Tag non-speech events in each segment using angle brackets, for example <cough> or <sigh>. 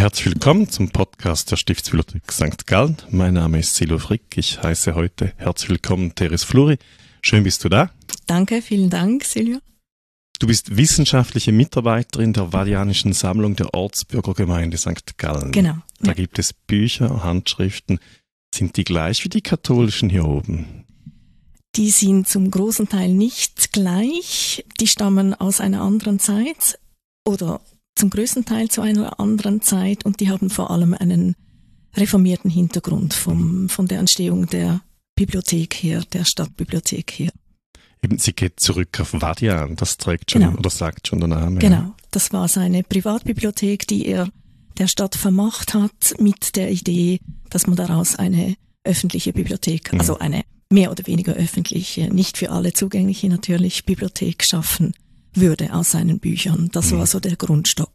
Herzlich willkommen zum Podcast der Stiftsbibliothek St. Gallen. Mein Name ist Silo Frick. Ich heiße heute herzlich willkommen Teres Fluri. Schön bist du da. Danke, vielen Dank, Silvia. Du bist wissenschaftliche Mitarbeiterin der Vadianischen Sammlung der Ortsbürgergemeinde St. Gallen. Genau. Da ja. gibt es Bücher, Handschriften. Sind die gleich wie die katholischen hier oben? Die sind zum großen Teil nicht gleich. Die stammen aus einer anderen Zeit oder zum größten Teil zu einer anderen Zeit und die haben vor allem einen reformierten Hintergrund vom, von der Entstehung der Bibliothek her, der Stadtbibliothek her. Eben, sie geht zurück auf Vadian, das trägt schon Genau. oder sagt schon der Name. Genau, das war seine Privatbibliothek, die er der Stadt vermacht hat, mit der Idee, dass man daraus eine öffentliche Bibliothek, Mhm. also eine mehr oder weniger öffentliche, nicht für alle zugängliche natürlich, Bibliothek schaffen würde aus seinen Büchern. Das Mhm. war so der Grundstock.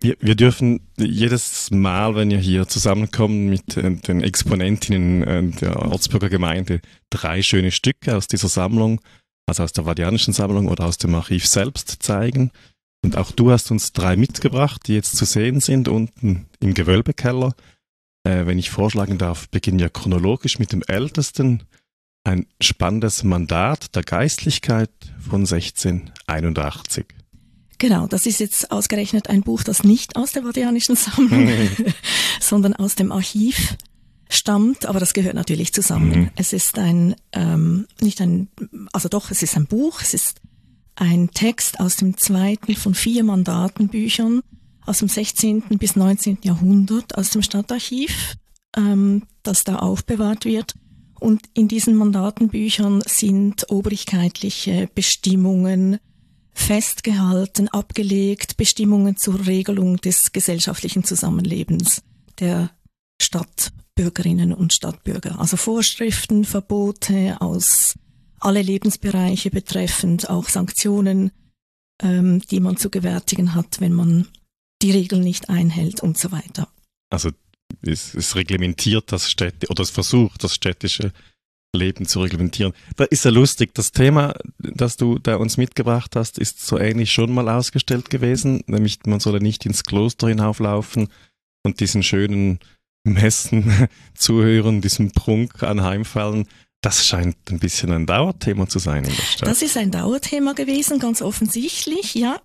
Wir, wir dürfen jedes Mal, wenn wir hier zusammenkommen mit äh, den Exponentinnen äh, der Ortsbürger Gemeinde, drei schöne Stücke aus dieser Sammlung, also aus der Vadianischen Sammlung oder aus dem Archiv selbst zeigen. Und auch du hast uns drei mitgebracht, die jetzt zu sehen sind unten im Gewölbekeller. Äh, wenn ich vorschlagen darf, beginnen wir chronologisch mit dem ältesten. Ein spannendes Mandat der Geistlichkeit von 1681. Genau, das ist jetzt ausgerechnet ein Buch, das nicht aus der Vatikanischen Sammlung, Mhm. <laughs> sondern aus dem Archiv stammt, aber das gehört natürlich zusammen. Mhm. Es ist ein, ähm, nicht ein, also doch, es ist ein Buch, es ist ein Text aus dem zweiten von vier Mandatenbüchern aus dem 16. bis 19. Jahrhundert aus dem Stadtarchiv, ähm, das da aufbewahrt wird. Und in diesen Mandatenbüchern sind obrigkeitliche Bestimmungen festgehalten, abgelegt, Bestimmungen zur Regelung des gesellschaftlichen Zusammenlebens der Stadtbürgerinnen und Stadtbürger. Also Vorschriften, Verbote aus alle Lebensbereiche betreffend, auch Sanktionen, ähm, die man zu gewärtigen hat, wenn man die Regeln nicht einhält und so weiter. Also es, es reglementiert das Städte oder es versucht das städtische Leben zu reglementieren. Da ist ja lustig. Das Thema, das du da uns mitgebracht hast, ist so ähnlich schon mal ausgestellt gewesen, nämlich man solle nicht ins Kloster hinauflaufen und diesen schönen Messen <laughs> zuhören, diesem Prunk anheimfallen. Das scheint ein bisschen ein Dauerthema zu sein in der Stadt. Das ist ein Dauerthema gewesen, ganz offensichtlich, ja.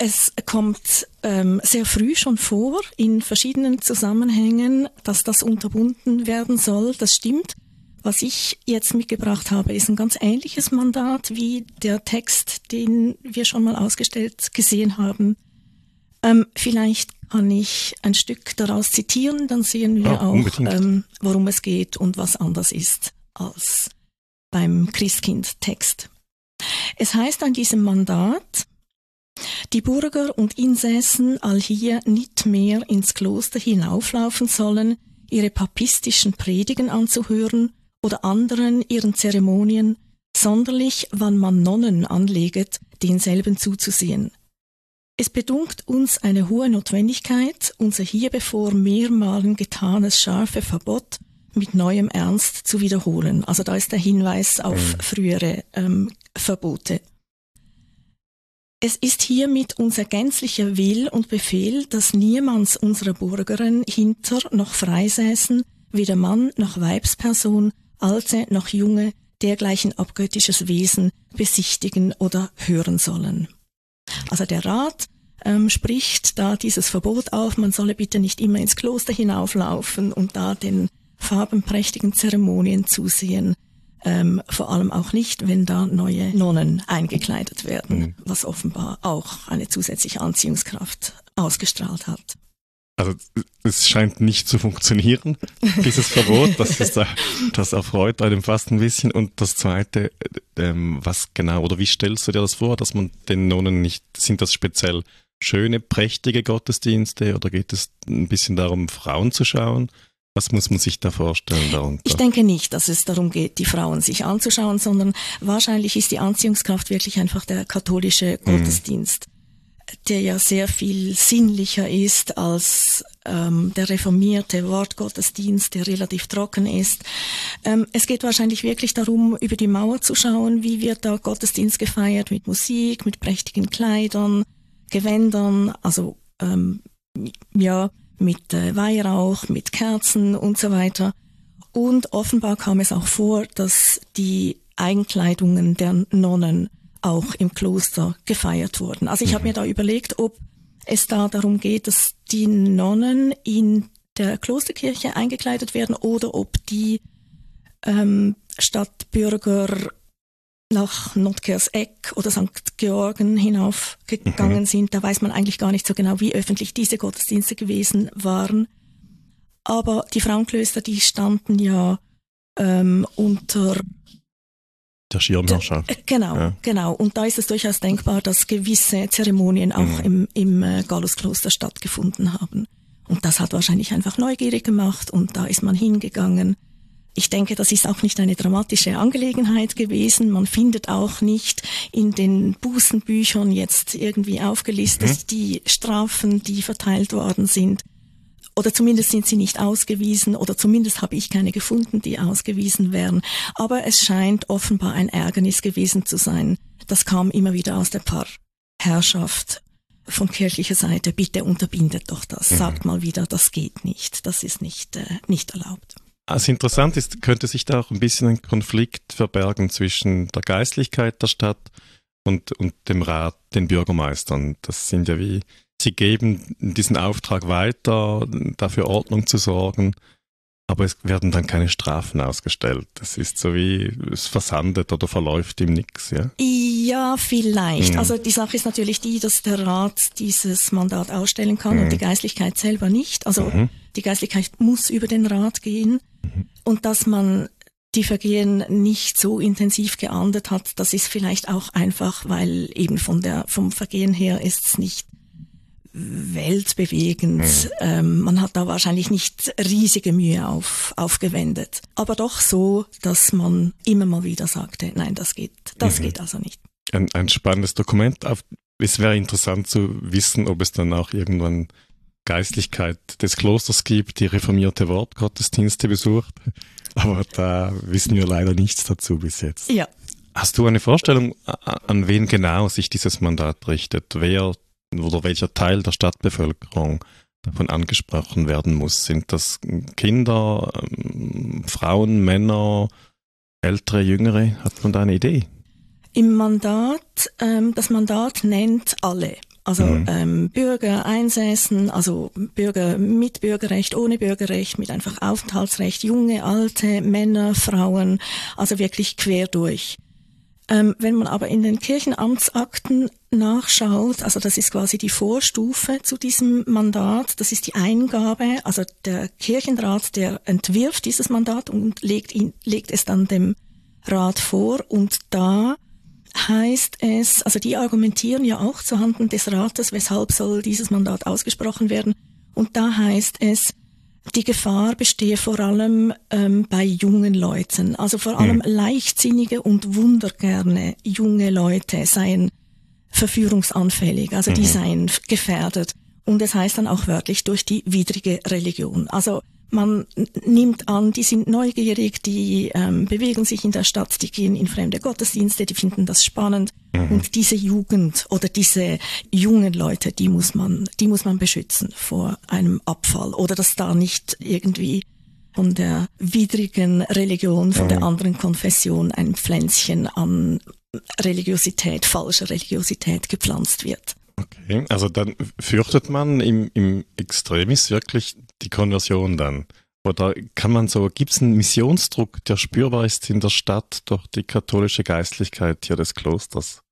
Es kommt ähm, sehr früh schon vor in verschiedenen Zusammenhängen, dass das unterbunden werden soll. Das stimmt. Was ich jetzt mitgebracht habe, ist ein ganz ähnliches Mandat wie der Text, den wir schon mal ausgestellt gesehen haben. Ähm, vielleicht kann ich ein Stück daraus zitieren, dann sehen wir Ja, auch, ähm, worum es geht und was anders ist als beim Christkind-Text. Es heißt an diesem Mandat, die Bürger und Insassen allhier nicht mehr ins Kloster hinauflaufen sollen, ihre papistischen Predigen anzuhören oder anderen ihren Zeremonien, sonderlich wann man Nonnen anleget, denselben zuzusehen. Es bedunkt uns eine hohe Notwendigkeit, unser hierbevor mehrmalen getanes scharfe Verbot mit neuem Ernst zu wiederholen. Also da ist der Hinweis auf Mhm. frühere ähm, Verbote. Es ist hiermit unser gänzlicher Will und Befehl, dass niemands unserer Bürgeren hinter noch freisäßen, weder Mann noch Weibsperson, Alte noch Junge, dergleichen abgöttisches Wesen besichtigen oder hören sollen. Also der Rat ähm, spricht da dieses Verbot auf, man solle bitte nicht immer ins Kloster hinauflaufen und da den farbenprächtigen Zeremonien zusehen. Ähm, vor allem auch nicht, wenn da neue Nonnen eingekleidet werden, Mhm. was offenbar auch eine zusätzliche Anziehungskraft ausgestrahlt hat. Also es scheint nicht zu funktionieren, <laughs> dieses Verbot. Das, ist, das erfreut einem fast ein bisschen. Und das Zweite, äh, ähm, was genau, oder wie stellst du dir das vor, dass man den Nonnen nicht, sind das speziell schöne, prächtige Gottesdienste oder geht es ein bisschen darum, Frauen zu schauen? Was muss man sich da vorstellen darunter? Ich denke nicht, dass es darum geht, die Frauen sich anzuschauen, sondern wahrscheinlich ist die Anziehungskraft wirklich einfach der katholische Gottesdienst, der ja sehr viel sinnlicher ist als ähm, der reformierte Wortgottesdienst, der relativ trocken ist. Ähm, es geht wahrscheinlich wirklich darum, über die Mauer zu schauen, wie wird da Gottesdienst gefeiert, mit Musik, mit prächtigen Kleidern, Gewändern, also ähm, ja, mit äh, Weihrauch, mit Kerzen und so weiter. Und offenbar kam es auch vor, dass die Einkleidungen der Nonnen auch im Kloster gefeiert wurden. Also ich habe mir da überlegt, ob es da darum geht, dass die Nonnen in der Klosterkirche eingekleidet werden oder ob die ähm, Stadtbürger nach Notkerseck oder St. Georgen hinaufgegangen mhm. sind. Da weiß man eigentlich gar nicht so genau, wie öffentlich diese Gottesdienste gewesen waren. Aber die Frauenklöster, die standen ja ähm, unter der Schirmherrschaft. Äh, genau, ja. genau. Und da ist es durchaus denkbar, dass gewisse Zeremonien auch mhm. im, im äh, Galluskloster stattgefunden haben. Und das hat wahrscheinlich einfach neugierig gemacht und da ist man hingegangen. Ich denke, das ist auch nicht eine dramatische Angelegenheit gewesen. Man findet auch nicht in den Bußenbüchern jetzt irgendwie aufgelistet mhm. die Strafen, die verteilt worden sind. Oder zumindest sind sie nicht ausgewiesen oder zumindest habe ich keine gefunden, die ausgewiesen wären. Aber es scheint offenbar ein Ärgernis gewesen zu sein. Das kam immer wieder aus der Pfarrherrschaft von kirchlicher Seite. Bitte unterbindet doch das. Mhm. Sagt mal wieder, das geht nicht. Das ist nicht, äh, nicht erlaubt. Also interessant ist, könnte sich da auch ein bisschen ein Konflikt verbergen zwischen der Geistlichkeit der Stadt und, und dem Rat, den Bürgermeistern. Das sind ja wie, sie geben diesen Auftrag weiter, dafür Ordnung zu sorgen, aber es werden dann keine Strafen ausgestellt. Das ist so wie, es versandet oder verläuft ihm nichts, ja? Ja, vielleicht. Mhm. Also die Sache ist natürlich die, dass der Rat dieses Mandat ausstellen kann mhm. und die Geistlichkeit selber nicht. Also mhm. die Geistlichkeit muss über den Rat gehen und dass man die Vergehen nicht so intensiv geahndet hat, das ist vielleicht auch einfach, weil eben von der, vom Vergehen her ist es nicht weltbewegend. Mhm. Ähm, man hat da wahrscheinlich nicht riesige Mühe auf, aufgewendet. Aber doch so, dass man immer mal wieder sagte, nein, das geht, das mhm. geht also nicht. Ein, ein spannendes Dokument. Es wäre interessant zu wissen, ob es dann auch irgendwann Geistlichkeit des Klosters gibt, die reformierte Wortgottesdienste besucht. Aber da wissen wir leider nichts dazu bis jetzt. Ja. Hast du eine Vorstellung, an wen genau sich dieses Mandat richtet? Wer oder welcher Teil der Stadtbevölkerung davon angesprochen werden muss? Sind das Kinder, ähm, Frauen, Männer, ältere, jüngere? Hat man da eine Idee? Im Mandat, ähm, das Mandat nennt alle. Also mhm. ähm, Bürger, Einsässen, also Bürger mit Bürgerrecht, ohne Bürgerrecht, mit einfach Aufenthaltsrecht, junge, alte, Männer, Frauen, also wirklich quer durch. Ähm, wenn man aber in den Kirchenamtsakten nachschaut, also das ist quasi die Vorstufe zu diesem Mandat, das ist die Eingabe, also der Kirchenrat, der entwirft dieses Mandat und legt, ihn, legt es dann dem Rat vor und da heißt es, also die argumentieren ja auch zuhanden des Rates, weshalb soll dieses Mandat ausgesprochen werden. Und da heißt es, die Gefahr bestehe vor allem ähm, bei jungen Leuten. Also vor allem mhm. leichtsinnige und wundergerne junge Leute seien verführungsanfällig, also die mhm. seien gefährdet. Und es heißt dann auch wörtlich durch die widrige Religion. Also man nimmt an, die sind neugierig, die ähm, bewegen sich in der Stadt, die gehen in fremde Gottesdienste, die finden das spannend. Mhm. Und diese Jugend oder diese jungen Leute, die muss man, die muss man beschützen vor einem Abfall oder dass da nicht irgendwie von der widrigen Religion, von mhm. der anderen Konfession ein Pflänzchen an Religiosität, falscher Religiosität gepflanzt wird. Okay, also dann fürchtet man im, im Extremis wirklich die Konversion dann? Oder kann man so, gibt es einen Missionsdruck, der spürbar ist in der Stadt durch die katholische Geistlichkeit hier des Klosters?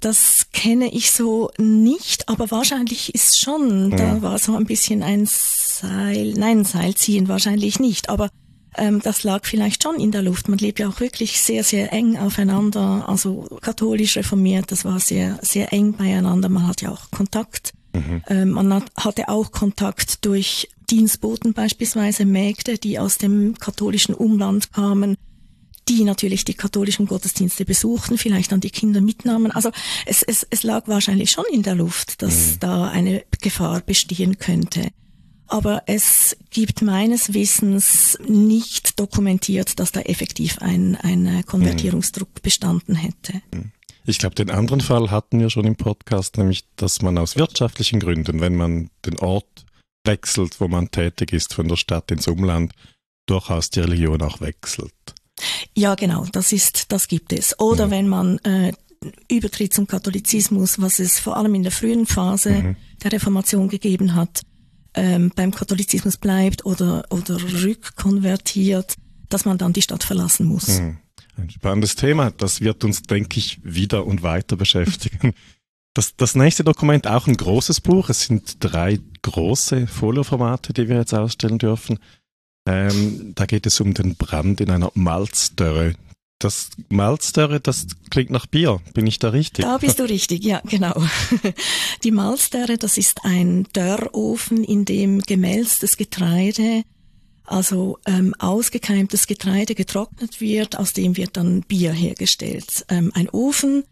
Das kenne ich so nicht, aber wahrscheinlich ist schon, ja. da war so ein bisschen ein Seil, nein, Seilziehen wahrscheinlich nicht, aber ähm, das lag vielleicht schon in der Luft. Man lebt ja auch wirklich sehr, sehr eng aufeinander, also katholisch reformiert, das war sehr, sehr eng beieinander. Man hat ja auch Kontakt. Mhm. Ähm, man hat, hatte auch Kontakt durch Dienstboten beispielsweise, Mägde, die aus dem katholischen Umland kamen, die natürlich die katholischen Gottesdienste besuchten, vielleicht dann die Kinder mitnahmen. Also es, es, es lag wahrscheinlich schon in der Luft, dass mhm. da eine Gefahr bestehen könnte. Aber es gibt meines Wissens nicht dokumentiert, dass da effektiv ein, ein Konvertierungsdruck bestanden hätte. Mhm. Ich glaube, den anderen Fall hatten wir schon im Podcast, nämlich, dass man aus wirtschaftlichen Gründen, wenn man den Ort wechselt, wo man tätig ist, von der Stadt ins Umland, durchaus die Religion auch wechselt. Ja, genau, das ist, das gibt es. Oder mhm. wenn man äh, Übertritt zum Katholizismus, was es vor allem in der frühen Phase mhm. der Reformation gegeben hat, ähm, beim Katholizismus bleibt oder, oder rückkonvertiert, dass man dann die Stadt verlassen muss. Mhm. Ein spannendes Thema. Das wird uns, denke ich, wieder und weiter beschäftigen. Das, das nächste Dokument, auch ein großes Buch. Es sind drei große Folioformate, die wir jetzt ausstellen dürfen. Ähm, da geht es um den Brand in einer Malzdörre. Das Malzdörre, das klingt nach Bier. Bin ich da richtig? Da bist du richtig, ja, genau. <laughs> Die Malzdörre, das ist ein Dörrofen, in dem gemälztes Getreide, also ähm, ausgekeimtes Getreide getrocknet wird, aus dem wird dann Bier hergestellt. Ähm, ein Ofen,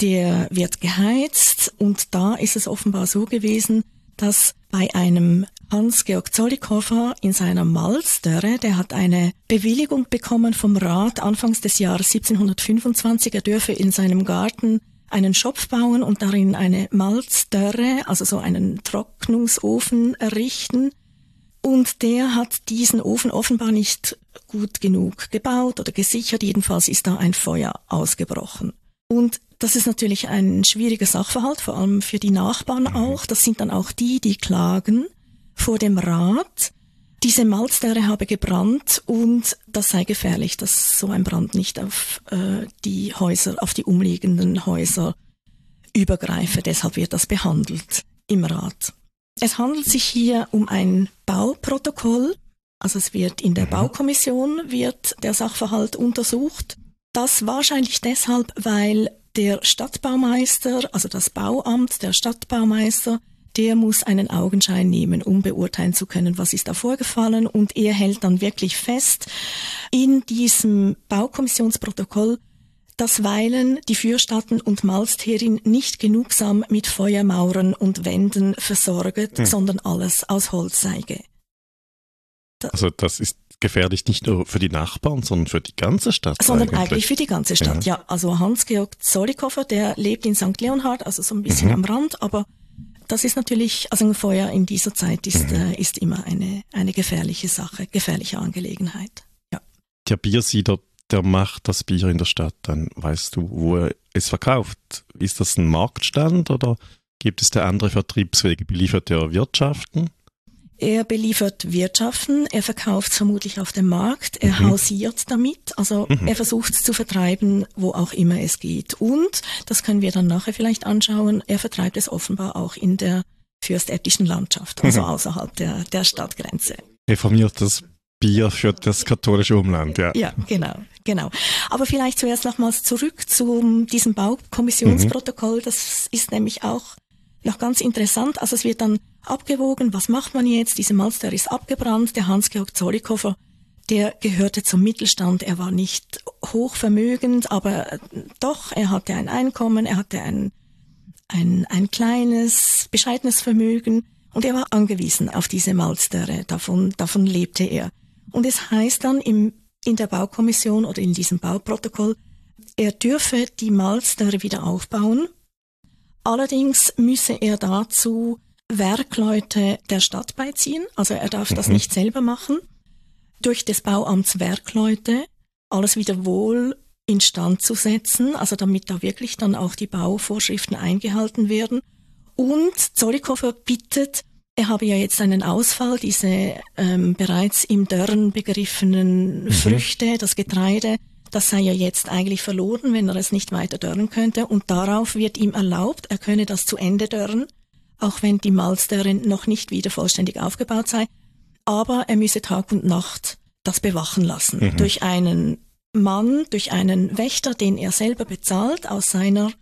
der wird geheizt und da ist es offenbar so gewesen, dass bei einem Hans-Georg Zollikofer in seiner Malzdörre, der hat eine Bewilligung bekommen vom Rat anfangs des Jahres 1725, er dürfe in seinem Garten einen Schopf bauen und darin eine Malzdörre, also so einen Trocknungsofen errichten. Und der hat diesen Ofen offenbar nicht gut genug gebaut oder gesichert. Jedenfalls ist da ein Feuer ausgebrochen. Und das ist natürlich ein schwieriger Sachverhalt, vor allem für die Nachbarn mhm. auch. Das sind dann auch die, die klagen vor dem Rat. Diese Malzdörre habe gebrannt und das sei gefährlich, dass so ein Brand nicht auf äh, die Häuser, auf die umliegenden Häuser übergreife. Deshalb wird das behandelt im Rat. Es handelt sich hier um ein Bauprotokoll. Also es wird in der mhm. Baukommission wird der Sachverhalt untersucht. Das wahrscheinlich deshalb, weil der Stadtbaumeister, also das Bauamt, der Stadtbaumeister, der muss einen Augenschein nehmen, um beurteilen zu können, was ist da vorgefallen. Und er hält dann wirklich fest in diesem Baukommissionsprotokoll, dass Weilen die Fürstatten und Malsterin nicht genugsam mit Feuermauern und Wänden versorgt, hm. sondern alles aus Holz sei. Also das ist gefährlich nicht nur für die Nachbarn, sondern für die ganze Stadt. Sondern eigentlich, eigentlich für die ganze Stadt, ja. ja. Also Hans-Georg Zollikofer, der lebt in St. Leonhard, also so ein bisschen mhm. am Rand, aber das ist natürlich, also ein Feuer in dieser Zeit ist, mhm. äh, ist immer eine, eine gefährliche Sache, gefährliche Angelegenheit. Ja. Der Biersieder, der macht das Bier in der Stadt, dann weißt du, wo er es verkauft. Ist das ein Marktstand oder gibt es da andere Vertriebswege? Beliefert er Wirtschaften? Er beliefert Wirtschaften, er verkauft vermutlich auf dem Markt, er mhm. hausiert damit, also mhm. er versucht es zu vertreiben, wo auch immer es geht. Und, das können wir dann nachher vielleicht anschauen, er vertreibt es offenbar auch in der fürstäbtischen Landschaft, also mhm. außerhalb der, der Stadtgrenze. Reformiertes Bier für das katholische Umland, ja. Ja, genau, genau. Aber vielleicht zuerst nochmals zurück zu diesem Baukommissionsprotokoll. Das ist nämlich auch noch ganz interessant. Also es wird dann abgewogen, was macht man jetzt? Diese Malster ist abgebrannt. Der Hans-Georg Zollikofer, der gehörte zum Mittelstand. Er war nicht hochvermögend, aber äh, doch, er hatte ein Einkommen, er hatte ein, ein, ein kleines, bescheidenes Vermögen und er war angewiesen auf diese Malstere. Davon, davon lebte er. Und es heißt dann im, in der Baukommission oder in diesem Bauprotokoll, er dürfe die Malstere wieder aufbauen. Allerdings müsse er dazu Werkleute der Stadt beiziehen, also er darf mhm. das nicht selber machen, durch des Bauamts Werkleute alles wieder wohl instand zu setzen, also damit da wirklich dann auch die Bauvorschriften eingehalten werden. Und Zollikofer bittet, er habe ja jetzt einen Ausfall, diese ähm, bereits im Dörren begriffenen mhm. Früchte, das Getreide, das sei ja jetzt eigentlich verloren, wenn er es nicht weiter dörren könnte. Und darauf wird ihm erlaubt, er könne das zu Ende dörren auch wenn die Malz darin noch nicht wieder vollständig aufgebaut sei. Aber er müsse Tag und Nacht das bewachen lassen mhm. durch einen Mann, durch einen Wächter, den er selber bezahlt aus seiner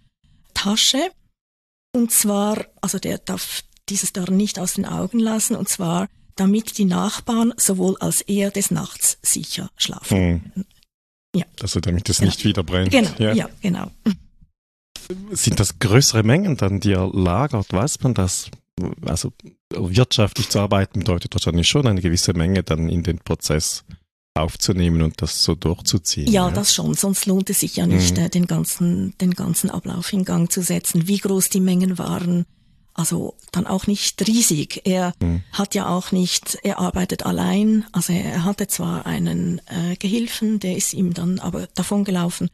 Tasche. Und zwar, also der darf dieses Dörren nicht aus den Augen lassen, und zwar damit die Nachbarn sowohl als er des Nachts sicher schlafen. Mhm. Ja. Also damit es genau. nicht wieder brennt. Genau, ja, ja genau. Sind das größere Mengen dann, die er lagert? Weiß man das? Also wirtschaftlich zu arbeiten bedeutet wahrscheinlich schon eine gewisse Menge dann in den Prozess aufzunehmen und das so durchzuziehen. Ja, ja, das schon. Sonst lohnt es sich ja nicht, mhm. äh, den ganzen, den ganzen Ablauf in Gang zu setzen. Wie groß die Mengen waren, also dann auch nicht riesig. Er mhm. hat ja auch nicht, er arbeitet allein. Also er hatte zwar einen äh, Gehilfen, der ist ihm dann aber davongelaufen.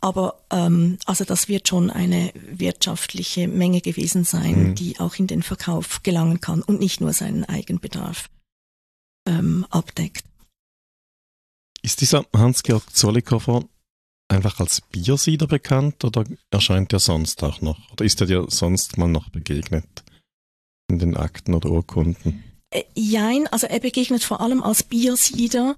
Aber ähm, also das wird schon eine wirtschaftliche Menge gewesen sein, mhm. die auch in den Verkauf gelangen kann und nicht nur seinen Eigenbedarf ähm, abdeckt. Ist dieser Hans-Georg Zollikofer einfach als Biersieder bekannt oder erscheint er sonst auch noch? Oder ist er dir sonst mal noch begegnet in den Akten oder Urkunden? Äh, jein, also er begegnet vor allem als Biersieder,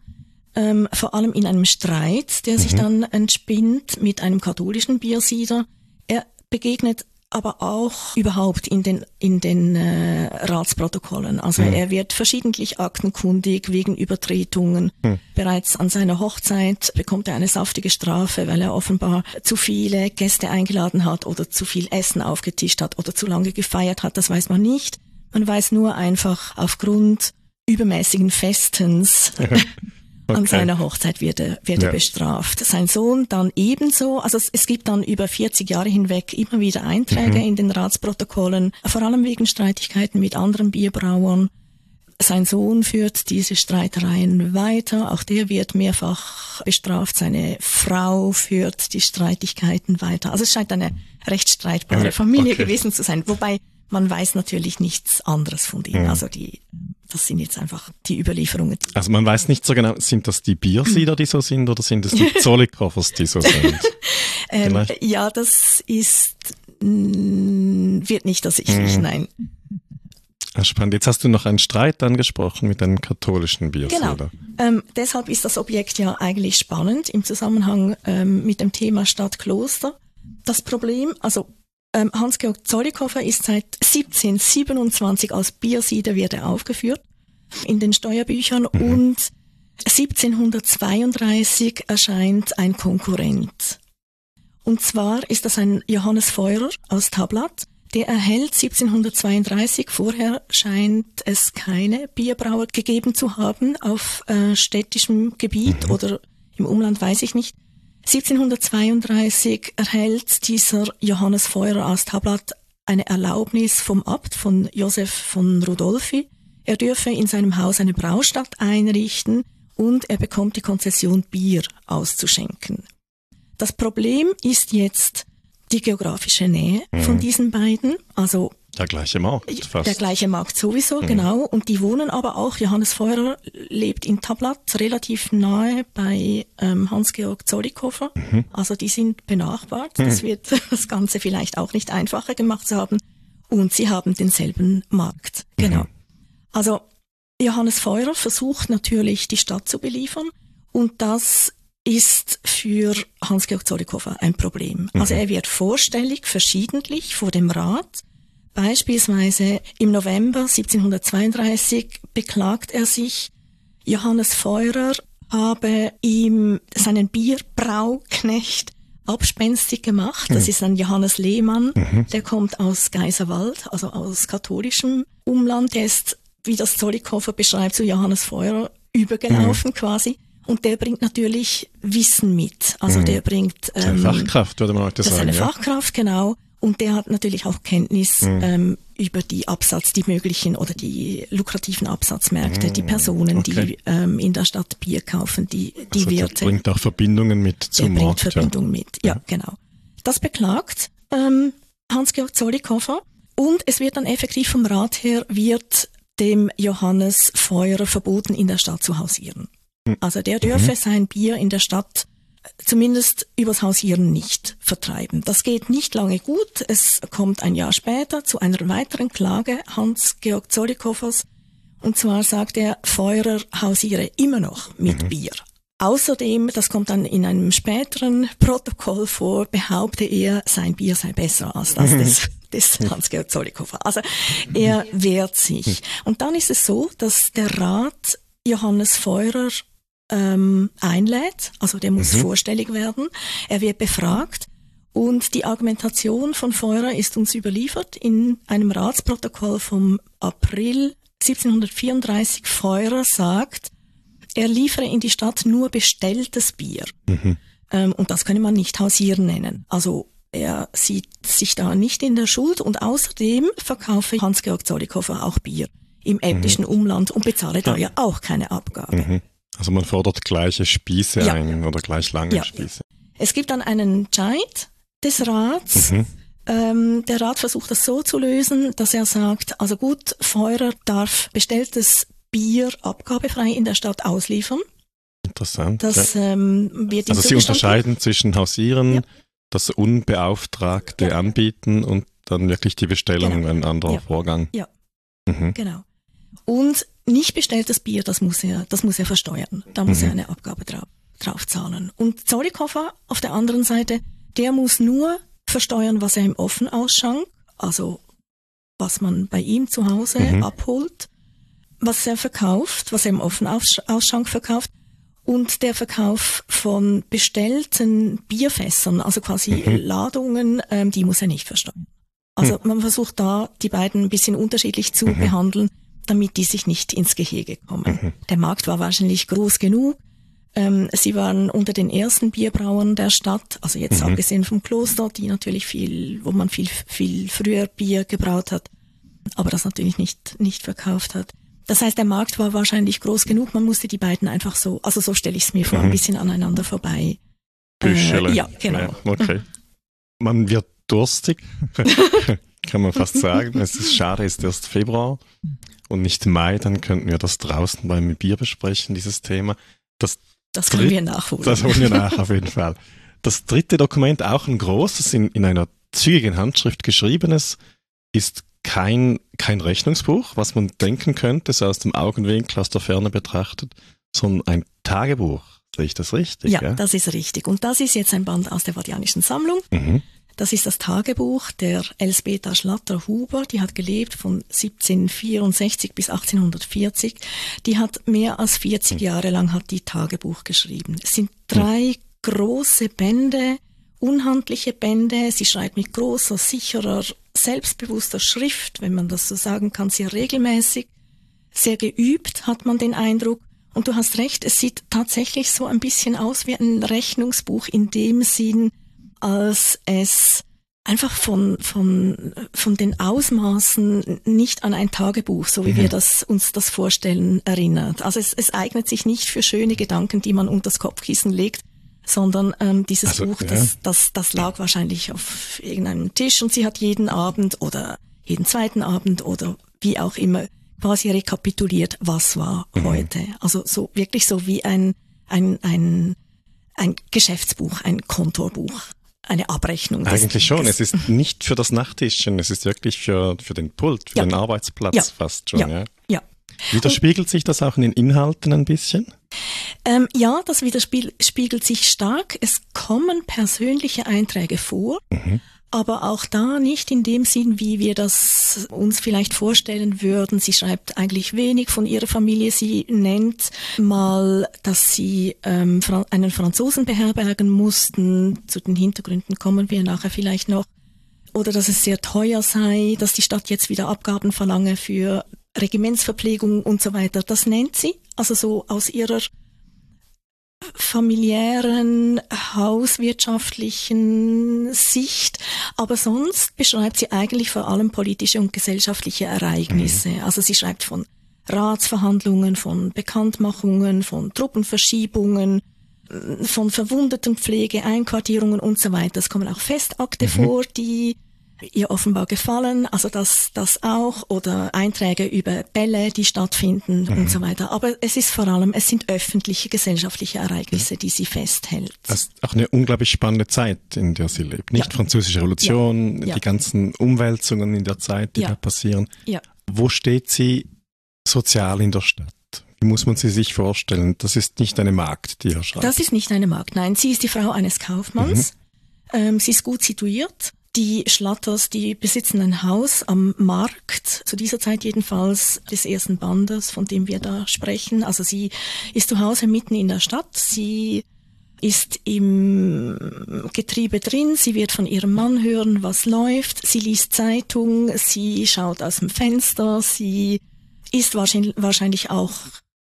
ähm, vor allem in einem Streit, der sich mhm. dann entspinnt mit einem katholischen Biersieder. Er begegnet aber auch überhaupt in den in den äh, Ratsprotokollen. Also mhm. er wird verschiedentlich aktenkundig wegen Übertretungen. Mhm. Bereits an seiner Hochzeit bekommt er eine saftige Strafe, weil er offenbar zu viele Gäste eingeladen hat oder zu viel Essen aufgetischt hat oder zu lange gefeiert hat. Das weiß man nicht. Man weiß nur einfach aufgrund übermäßigen Festens <laughs> <laughs> Okay. An seiner Hochzeit wird er, wird ja. er bestraft. Sein Sohn dann ebenso. Also es, es, gibt dann über 40 Jahre hinweg immer wieder Einträge mhm. in den Ratsprotokollen, vor allem wegen Streitigkeiten mit anderen Bierbrauern. Sein Sohn führt diese Streitereien weiter. Auch der wird mehrfach bestraft. Seine Frau führt die Streitigkeiten weiter. Also es scheint eine recht streitbare Familie okay. gewesen zu sein. Wobei man weiß natürlich nichts anderes von denen. Mhm. Also die das sind jetzt einfach die Überlieferungen. Also man weiß nicht so genau, sind das die Biersieder, die so sind, oder sind es die <laughs> Zollikoffers, die so sind? <laughs> ähm, ja, das ist, mh, wird nicht ersichtlich, mhm. nein. Ah, spannend. Jetzt hast du noch einen Streit angesprochen mit einem katholischen Biersieder. Genau. Ähm, deshalb ist das Objekt ja eigentlich spannend im Zusammenhang ähm, mit dem Thema Stadt-Kloster. Das Problem, also Hans-Georg Zollikofer ist seit 1727 als Biersieder wird er aufgeführt in den Steuerbüchern mhm. und 1732 erscheint ein Konkurrent. Und zwar ist das ein Johannes Feurer aus Tablat. Der erhält 1732, vorher scheint es keine Bierbrauer gegeben zu haben auf äh, städtischem Gebiet mhm. oder im Umland weiß ich nicht. 1732 erhält dieser Johannes Feurer aus Tablat eine Erlaubnis vom Abt von Josef von Rudolfi. Er dürfe in seinem Haus eine Braustadt einrichten und er bekommt die Konzession Bier auszuschenken. Das Problem ist jetzt die geografische Nähe mhm. von diesen beiden. Also der gleiche Markt fast. Der gleiche Markt sowieso, mhm. genau. Und die wohnen aber auch, Johannes Feurer lebt in Tablat, relativ nahe bei ähm, Hans-Georg Zollikofer. Mhm. Also die sind benachbart. Mhm. Das wird <laughs> das Ganze vielleicht auch nicht einfacher gemacht zu haben. Und sie haben denselben Markt, genau. Mhm. Also Johannes Feurer versucht natürlich, die Stadt zu beliefern. Und das ist für Hans-Georg Zollikofer ein Problem. Also mhm. er wird vorstellig, verschiedentlich vor dem Rat Beispielsweise im November 1732 beklagt er sich, Johannes Feurer habe ihm seinen Bierbrauknecht abspenstig gemacht. Das mhm. ist ein Johannes Lehmann, mhm. der kommt aus Geiserwald, also aus katholischem Umland. Der ist, wie das Zollikofer beschreibt, zu Johannes Feurer übergelaufen mhm. quasi. Und der bringt natürlich Wissen mit. Also mhm. der bringt... Ähm, seine Fachkraft, würde man heute sagen. Seine ja. Fachkraft, genau. Und der hat natürlich auch Kenntnis mhm. ähm, über die Absatz, die möglichen oder die lukrativen Absatzmärkte, mhm. die Personen, okay. die ähm, in der Stadt Bier kaufen, die, die also Wirte. bringt auch Verbindungen mit zum der Markt. Bringt Verbindungen ja. mit, ja, ja, genau. Das beklagt ähm, Hans-Georg Zollikofer und es wird dann effektiv vom Rat her, wird dem Johannes Feurer verboten, in der Stadt zu hausieren. Mhm. Also der dürfe mhm. sein Bier in der Stadt zumindest übers Hausieren nicht vertreiben. Das geht nicht lange gut. Es kommt ein Jahr später zu einer weiteren Klage Hans-Georg Zollikoffers. Und zwar sagt er, Feurer hausiere immer noch mit mhm. Bier. Außerdem, das kommt dann in einem späteren Protokoll vor, behaupte er, sein Bier sei besser als das des, <laughs> des Hans-Georg Zollikofer. Also er wehrt sich. Und dann ist es so, dass der Rat Johannes Feurer ähm, einlädt, also der muss mhm. vorstellig werden. Er wird befragt und die Argumentation von Feurer ist uns überliefert in einem Ratsprotokoll vom April 1734. Feurer sagt, er liefere in die Stadt nur bestelltes Bier. Mhm. Ähm, und das könne man nicht hausieren nennen. Also er sieht sich da nicht in der Schuld und außerdem verkaufe Hans-Georg Zollikofer auch Bier im äbtischen Umland und bezahle da ja auch keine Abgabe. Mhm. Also man fordert gleiche Spieße Ja. ein oder gleich lange Ja. Spieße. Es gibt dann einen Entscheid des Rats. Mhm. Ähm, der Rat versucht das so zu lösen, dass er sagt, also gut, Feurer darf bestelltes Bier abgabefrei in der Stadt ausliefern. Interessant. Das ja. ähm, wird Also Sie unterscheiden zwischen Hausieren, Ja. das unbeauftragte. Anbieten und dann wirklich die Bestellung, Genau. ein anderer. Vorgang. Ja. Mhm. Genau. Und nicht bestelltes Bier, das muss er, das muss er versteuern. Da muss Mhm. er eine Abgabe drauf, drauf zahlen. Und Zollikofer auf der anderen Seite, der muss nur versteuern, was er im Offenausschank, also was man bei ihm zu Hause Mhm. abholt, was er verkauft, was er im Offenausschank verkauft und der Verkauf von bestellten Bierfässern, also quasi Mhm. Ladungen, ähm, die muss er nicht versteuern. Also man versucht da die beiden ein bisschen unterschiedlich zu Mhm. behandeln, damit die sich nicht ins Gehege kommen. Mhm. Der Markt war wahrscheinlich groß genug. Ähm, sie waren unter den ersten Bierbrauern der Stadt, also jetzt Mhm. abgesehen vom Kloster, die natürlich viel, wo man viel, viel früher Bier gebraut hat, aber das natürlich nicht, nicht verkauft hat. Das heißt, der Markt war wahrscheinlich groß genug, man musste die beiden einfach so, also so stelle ich es mir vor, ein Mhm. bisschen aneinander vorbei. Büschele. Äh, ja, genau. Ja, okay. Man wird durstig, <laughs> kann man fast sagen. Es ist schade, es ist erst Februar und nicht Mai, dann könnten wir das draußen beim Bier besprechen, dieses Thema. Das, Das können wir nachholen. das holen wir nach, auf jeden Fall. Das dritte Dokument, auch ein großes, in, in einer zügigen Handschrift geschriebenes, ist kein, kein Rechnungsbuch, was man denken könnte, so aus dem Augenwinkel, aus der Ferne betrachtet, sondern ein Tagebuch. Sehe ich das richtig? ja, das ist richtig. Und das ist jetzt ein Band aus der Vadianischen Sammlung. Mhm. Das ist das Tagebuch der Elsbeta Schlatter-Huber. Die hat gelebt von 1764 bis 1840. Die hat mehr als 40 Jahre lang hat die Tagebuch geschrieben. Es sind drei große Bände, unhandliche Bände. Sie schreibt mit großer, sicherer, selbstbewusster Schrift, wenn man das so sagen kann, sehr regelmäßig. Sehr geübt, hat man den Eindruck. Und du hast recht, es sieht tatsächlich so ein bisschen aus wie ein Rechnungsbuch in dem Sinn, als es einfach von, von, von den Ausmaßen nicht an ein Tagebuch, so wie wir das, uns das vorstellen, erinnert. Also es, es eignet sich nicht für schöne Gedanken, die man unter das Kopfkissen legt, sondern ähm, dieses Also, Buch, ja. das, das, das lag wahrscheinlich auf irgendeinem Tisch und sie hat jeden Abend oder jeden zweiten Abend oder wie auch immer quasi rekapituliert, was war Mhm. heute. Also so wirklich so wie ein, ein, ein, ein Geschäftsbuch, ein Kontorbuch, eine Abrechnung. Eigentlich schon. Es ist nicht für das Nachttischchen, es ist wirklich für, für den Pult, für Ja. den Arbeitsplatz Ja. fast schon. Ja. Ja, ja. Widerspiegelt sich das auch in den Inhalten ein bisschen? Ähm, ja, das widerspiegelt sich stark. Es kommen persönliche Einträge vor, Mhm. Aber auch da nicht in dem Sinn, wie wir das uns vielleicht vorstellen würden. Sie schreibt eigentlich wenig von ihrer Familie. Sie nennt mal, dass sie ähm, einen Franzosen beherbergen mussten. Zu den Hintergründen kommen wir nachher vielleicht noch. Oder dass es sehr teuer sei, dass die Stadt jetzt wieder Abgaben verlange für Regimentsverpflegung und so weiter. Das nennt sie, also so aus ihrer familiären, hauswirtschaftlichen Sicht, aber sonst beschreibt sie eigentlich vor allem politische und gesellschaftliche Ereignisse. Also sie schreibt von Ratsverhandlungen, von Bekanntmachungen, von Truppenverschiebungen, von Verwundetenpflege, Einquartierungen und so weiter. Es kommen auch Festakte vor, die ihr offenbar gefallen, also das, das auch, oder Einträge über Bälle, die stattfinden und so weiter. Aber es ist vor allem, es sind öffentliche, gesellschaftliche Ereignisse, die sie festhält. Das ist auch eine unglaublich spannende Zeit, in der sie lebt. Nicht Ja. französische Revolution, Ja. die ganzen Umwälzungen in der Zeit, die Ja. da passieren. Ja. Wo steht sie sozial in der Stadt? Wie muss man sie sich vorstellen? Das ist nicht eine Magd, die er schreibt. Das ist nicht eine Magd, nein. Sie ist die Frau eines Kaufmanns. Ähm, sie ist gut situiert. Die Schlatters, die besitzen ein Haus am Markt, zu dieser Zeit jedenfalls des ersten Bandes, von dem wir da sprechen. Also sie ist zu Hause mitten in der Stadt. Sie ist im Getriebe drin, sie wird von ihrem Mann hören, was läuft, sie liest Zeitung, sie schaut aus dem Fenster, sie ist wahrscheinlich, auch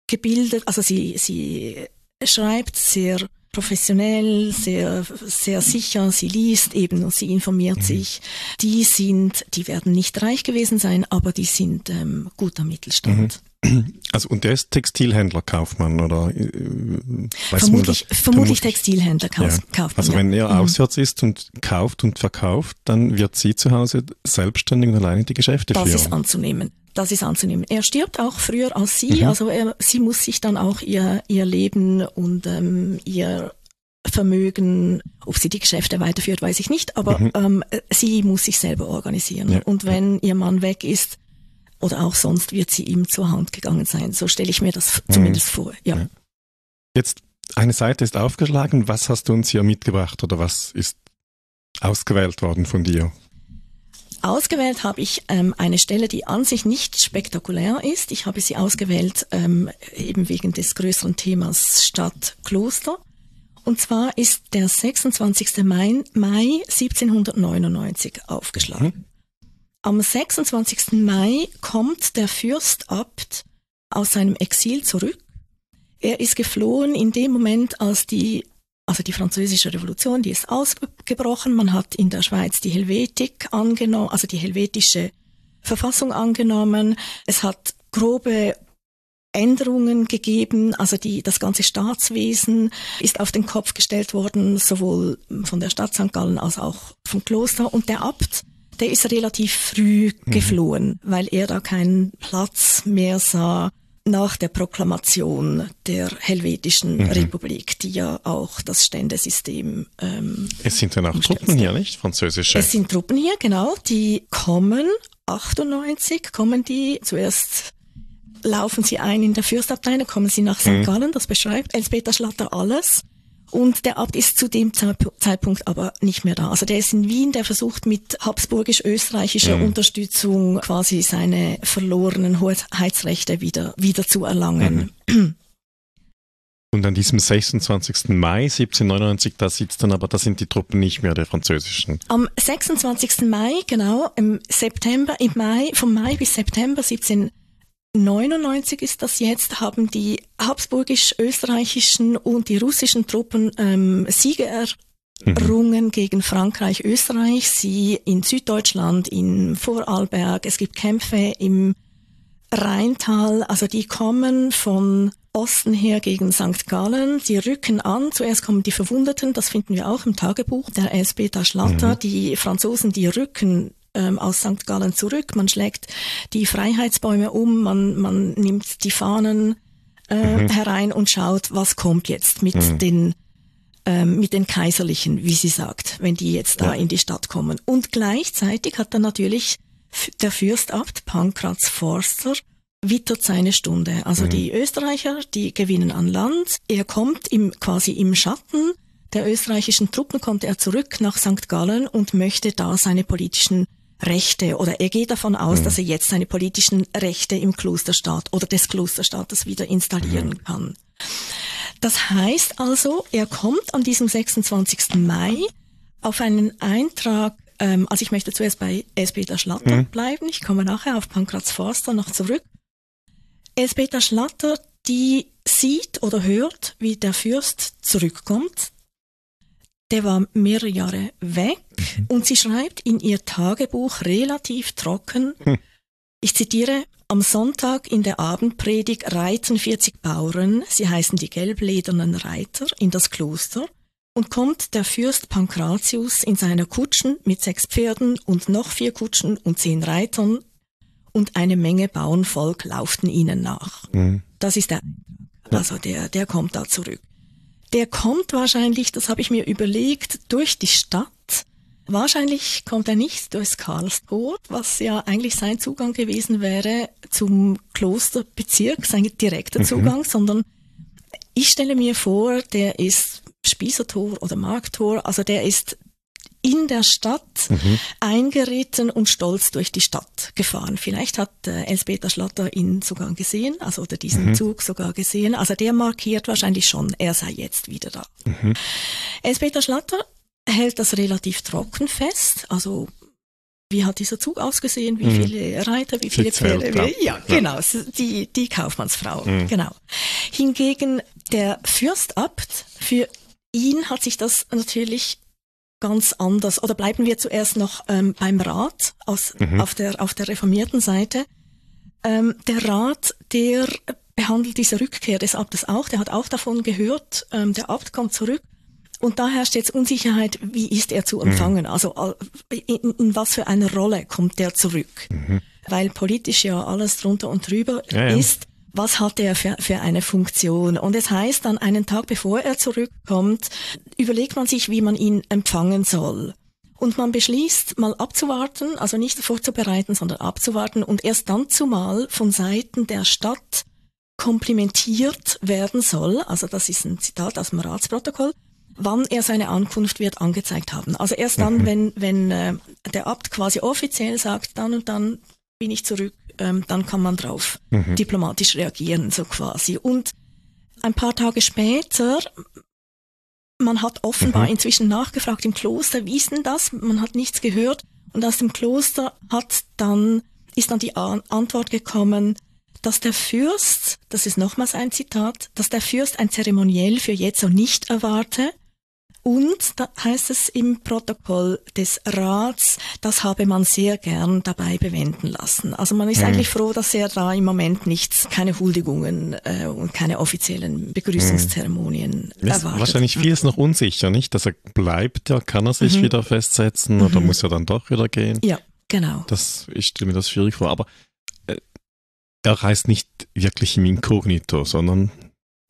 gebildet, also sie, sie schreibt sehr professionell, sehr, sehr sicher, sie liest eben und sie informiert mhm. sich. Die sind, die werden nicht reich gewesen sein, aber die sind ähm, guter Mittelstand. <clears throat> Also und der ist Textilhändler Kaufmann oder äh, vermutlich, vermutlich, vermutlich Textilhändler Kauf, ja. Kaufmann. Also wenn er mhm. auswärts ist und kauft und verkauft, dann wird sie zu Hause selbstständig und alleine die Geschäfte das führen. Das ist anzunehmen. Das ist anzunehmen. Er stirbt auch früher als sie, mhm. also er, sie muss sich dann auch ihr, ihr Leben und ähm, ihr Vermögen, ob sie die Geschäfte weiterführt, weiß ich nicht, aber mhm. ähm, sie muss sich selber organisieren. Ja. Und wenn ihr Mann weg ist, oder auch sonst wird sie ihm zur Hand gegangen sein. So stelle ich mir das mhm. zumindest vor. Ja. ja. Jetzt eine Seite ist aufgeschlagen. Was hast du uns hier mitgebracht oder was ist ausgewählt worden von dir? Ausgewählt habe ich ähm, eine Stelle, die an sich nicht spektakulär ist. Ich habe sie ausgewählt ähm, eben wegen des größeren Themas Stadt-Kloster. Und zwar ist der 26. Mai, Mai 1799 aufgeschlagen. Mhm. Am 26. Mai kommt der Fürstabt aus seinem Exil zurück. Er ist geflohen in dem Moment, als die also die französische Revolution, die ist ausgebrochen. Man hat in der Schweiz die Helvetik angenommen, also die helvetische Verfassung angenommen. Es hat grobe Änderungen gegeben, also die, das ganze Staatswesen ist auf den Kopf gestellt worden, sowohl von der Stadt St. Gallen als auch vom Kloster. Und der Abt, der ist relativ früh mhm. geflohen, weil er da keinen Platz mehr sah nach der Proklamation der Helvetischen mhm. Republik, die ja auch das Ständesystem. Ähm, es sind dann auch Truppen hier, nicht? Französische. Es sind Truppen hier, genau. Die kommen, 98 kommen die. Zuerst laufen sie ein in der Fürstabteilung, kommen sie nach St. Mhm. Gallen, das beschreibt Elspeter Schlatter alles. Und der Abt ist zu dem Zeitpunkt aber nicht mehr da. Also der ist in Wien, der versucht mit habsburgisch-österreichischer mhm. Unterstützung quasi seine verlorenen Hoheitsrechte wieder, wieder zu erlangen. Mhm. Und an diesem 26. Mai 1799, da sitzt dann aber, da sind die Truppen nicht mehr der französischen. Am 26. Mai, genau, im September, im Mai, vom Mai bis September 17 99 ist das jetzt, haben die habsburgisch-österreichischen und die russischen Truppen ähm, Siege errungen mhm. gegen Frankreich, Österreich. Sie in Süddeutschland, in Vorarlberg. Es gibt Kämpfe im Rheintal. Also die kommen von Osten her gegen St. Gallen. Die rücken an. Zuerst kommen die Verwundeten. Das finden wir auch im Tagebuch der Elsbeta Schlatter. Mhm. Die Franzosen, die rücken ähm, aus St. Gallen zurück. Man schlägt die Freiheitsbäume um, man, man nimmt die Fahnen äh, mhm. herein und schaut, was kommt jetzt mit mhm. den ähm, mit den Kaiserlichen, wie sie sagt, wenn die jetzt da ja. in die Stadt kommen. Und gleichzeitig hat dann natürlich der Fürstabt Pankraz Forster wittert seine Stunde. Also mhm. die Österreicher, die gewinnen an Land. Er kommt im, quasi im Schatten der österreichischen Truppen kommt er zurück nach St. Gallen und möchte da seine politischen Rechte oder er geht davon aus, mhm. dass er jetzt seine politischen Rechte im Klosterstaat oder des Klosterstaates wieder installieren mhm. kann. Das heißt also, er kommt an diesem 26. Mai auf einen Eintrag, ähm, also ich möchte zuerst bei Elspeter Schlatter mhm. bleiben, ich komme nachher auf Pankraz Forster noch zurück. Elspeter Schlatter, die sieht oder hört, wie der Fürst zurückkommt, der war mehrere Jahre weg mhm. und sie schreibt in ihr Tagebuch relativ trocken, hm. ich zitiere, am Sonntag in der Abendpredigt reiten 40 Bauern, sie heißen die gelbledernen Reiter, in das Kloster und kommt der Fürst Pankratius in seiner Kutschen mit sechs Pferden und noch vier Kutschen und zehn Reitern und eine Menge Bauernvolk lauften ihnen nach. Mhm. Das ist der Also der, der kommt da zurück. Der kommt wahrscheinlich, das habe ich mir überlegt, durch die Stadt. Wahrscheinlich kommt er nicht durchs Karlstor, was ja eigentlich sein Zugang gewesen wäre zum Klosterbezirk, sein direkter mhm. Zugang, sondern ich stelle mir vor, der ist Spießertor oder Markttor, also der ist in der Stadt mhm. eingeritten und stolz durch die Stadt gefahren. Vielleicht hat äh, Elspeter Schlatter ihn sogar gesehen, also oder diesen mhm. Zug sogar gesehen. Also der markiert wahrscheinlich schon, er sei jetzt wieder da. Mhm. Elspeter Schlatter hält das relativ trocken fest, also wie hat dieser Zug ausgesehen, wie mhm. viele Reiter, wie viele Pferde. Ja, ja, genau, die, die Kaufmannsfrau, mhm. genau. Hingegen der Fürstabt, für ihn hat sich das natürlich ganz anders. Oder bleiben wir zuerst noch ähm, beim Rat aus, mhm. auf, der, auf der reformierten Seite. Ähm, der Rat, der behandelt diese Rückkehr des Abtes auch, der hat auch davon gehört, ähm, der Abt kommt zurück. Und da herrscht jetzt Unsicherheit, wie ist er zu mhm. empfangen? Mhm. Also in, in, was für eine Rolle kommt der zurück? Mhm. Weil politisch ja alles drunter und drüber ja, ja. ist was hat er für, für eine Funktion. Und es heißt dann, einen Tag bevor er zurückkommt, überlegt man sich, wie man ihn empfangen soll. Und man beschließt, mal abzuwarten, also nicht vorzubereiten, sondern abzuwarten und erst dann zumal von Seiten der Stadt komplimentiert werden soll, also das ist ein Zitat aus dem Ratsprotokoll, wann er seine Ankunft wird angezeigt haben. Also erst dann, mhm. wenn, wenn äh, der Abt quasi offiziell sagt, dann und dann bin ich zurück, ähm, dann kann man drauf mhm. diplomatisch reagieren, so quasi. Und ein paar Tage später, man hat offenbar mhm. inzwischen nachgefragt im Kloster, wie ist denn das? Man hat nichts gehört. Und aus dem Kloster hat dann, ist dann die Antwort gekommen, dass der Fürst, das ist nochmals ein Zitat, dass der Fürst ein Zeremoniell für Jetzo nicht erwarte, und da heißt es im Protokoll des Rats, das habe man sehr gern dabei bewenden lassen. Also man ist mhm. eigentlich froh, dass er da im Moment nichts, keine Huldigungen äh, und keine offiziellen Begrüßungszeremonien mhm. erwartet. Wahrscheinlich viel ist noch unsicher, nicht? Dass er bleibt, ja, kann er sich mhm. wieder festsetzen oder mhm. muss er dann doch wieder gehen? Ja, genau. Das, ich stelle mir das schwierig vor. Aber äh, er reist nicht wirklich im Inkognito, sondern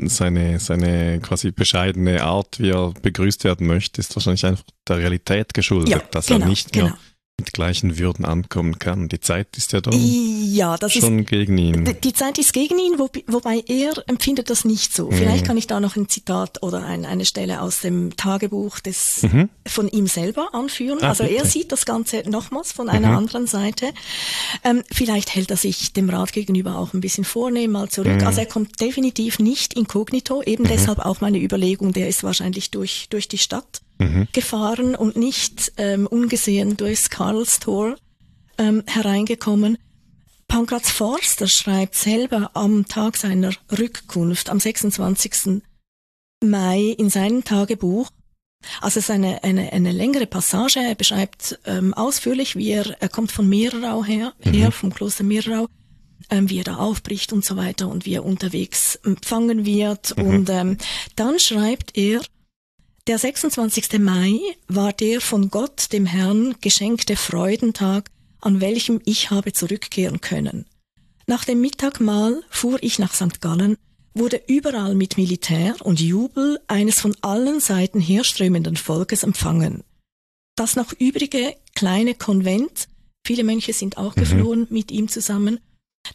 seine, seine quasi bescheidene Art, wie er begrüßt werden möchte, ist wahrscheinlich einfach der Realität geschuldet, ja, dass genau, er nicht mehr genau mit gleichen Würden ankommen kann. Die Zeit ist ja dann ja, schon ist, gegen ihn. Die Zeit ist gegen ihn, wo, wobei er empfindet das nicht so. Mhm. Vielleicht kann ich da noch ein Zitat oder ein, eine Stelle aus dem Tagebuch des, mhm. von ihm selber anführen. Ah, also bitte. er sieht das Ganze nochmals von einer mhm. anderen Seite. Ähm, vielleicht hält er sich dem Rat gegenüber auch ein bisschen vornehm mal zurück. Mhm. Also er kommt definitiv nicht inkognito. Eben mhm. deshalb auch meine Überlegung, der ist wahrscheinlich durch, durch die Stadt mhm. gefahren und nicht ähm, ungesehen durchs Karlstor ähm, hereingekommen. Pankratz Forster schreibt selber am Tag seiner Rückkunft, am 26. Mai in seinem Tagebuch, also es ist eine, eine, eine längere Passage, er beschreibt ähm, ausführlich, wie er, er kommt von Meerau her, mhm. her vom Kloster Meerau, ähm, wie er da aufbricht und so weiter und wie er unterwegs empfangen wird. Mhm. Und ähm, dann schreibt er, der 26. Mai war der von Gott, dem Herrn, geschenkte Freudentag, an welchem ich habe zurückkehren können. Nach dem Mittagmahl fuhr ich nach St. Gallen, wurde überall mit Militär und Jubel eines von allen Seiten herströmenden Volkes empfangen. Das noch übrige kleine Konvent, viele Mönche sind auch mhm. geflohen mit ihm zusammen,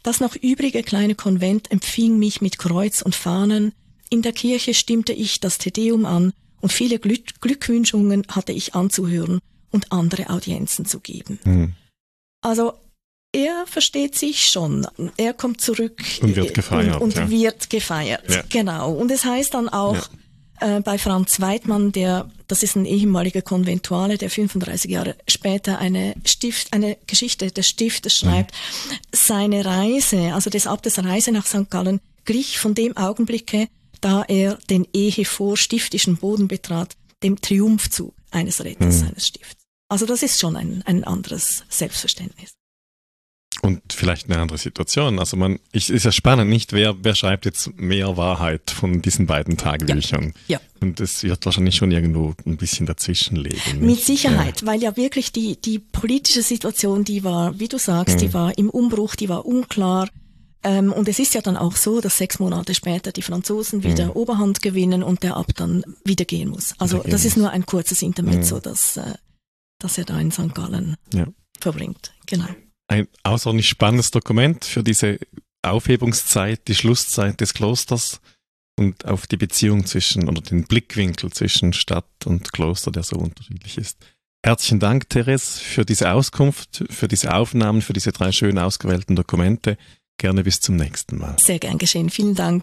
das noch übrige kleine Konvent empfing mich mit Kreuz und Fahnen, in der Kirche stimmte ich das Tedeum an und viele Glück Glückwünschungen hatte ich anzuhören und andere Audienzen zu geben. Mhm. Also er versteht sich schon. Er kommt zurück und wird gefeiert. Und, und ja. wird gefeiert. Ja. Genau. Und es heißt dann auch ja. äh, bei Franz Weidmann, der, das ist ein ehemaliger Konventuale, der 35 Jahre später eine Stift, eine Geschichte des Stiftes schreibt, mhm. seine Reise, also des Abtes Reise nach St. Gallen, glich von dem Augenblicke, da er den ehevorstiftischen Boden betrat, dem Triumphzug eines Retters mhm. seines Stifts. Also das ist schon ein, ein anderes Selbstverständnis. Und vielleicht eine andere Situation. Also man, ich, ist ja spannend, nicht wer, wer schreibt jetzt mehr Wahrheit von diesen beiden Tagebüchern. Ja. ja. Und es wird wahrscheinlich schon irgendwo ein bisschen dazwischen liegen. Mit Sicherheit, ja. weil ja wirklich die, die politische Situation, die war, wie du sagst, mhm. die war im Umbruch, die war unklar. Ähm, und es ist ja dann auch so, dass sechs Monate später die Franzosen wieder mhm. Oberhand gewinnen und der Abt dann wieder gehen muss. Also gehen das ist nur ein kurzes Intermezzo, mhm. dass, äh, dass er da in St. Gallen ja. verbringt. Genau. Ein außerordentlich spannendes Dokument für diese Aufhebungszeit, die Schlusszeit des Klosters und auf die Beziehung zwischen oder den Blickwinkel zwischen Stadt und Kloster, der so unterschiedlich ist. Herzlichen Dank, Therese, für diese Auskunft, für diese Aufnahmen, für diese drei schön ausgewählten Dokumente. Gerne bis zum nächsten Mal. Sehr gern geschehen. Vielen Dank.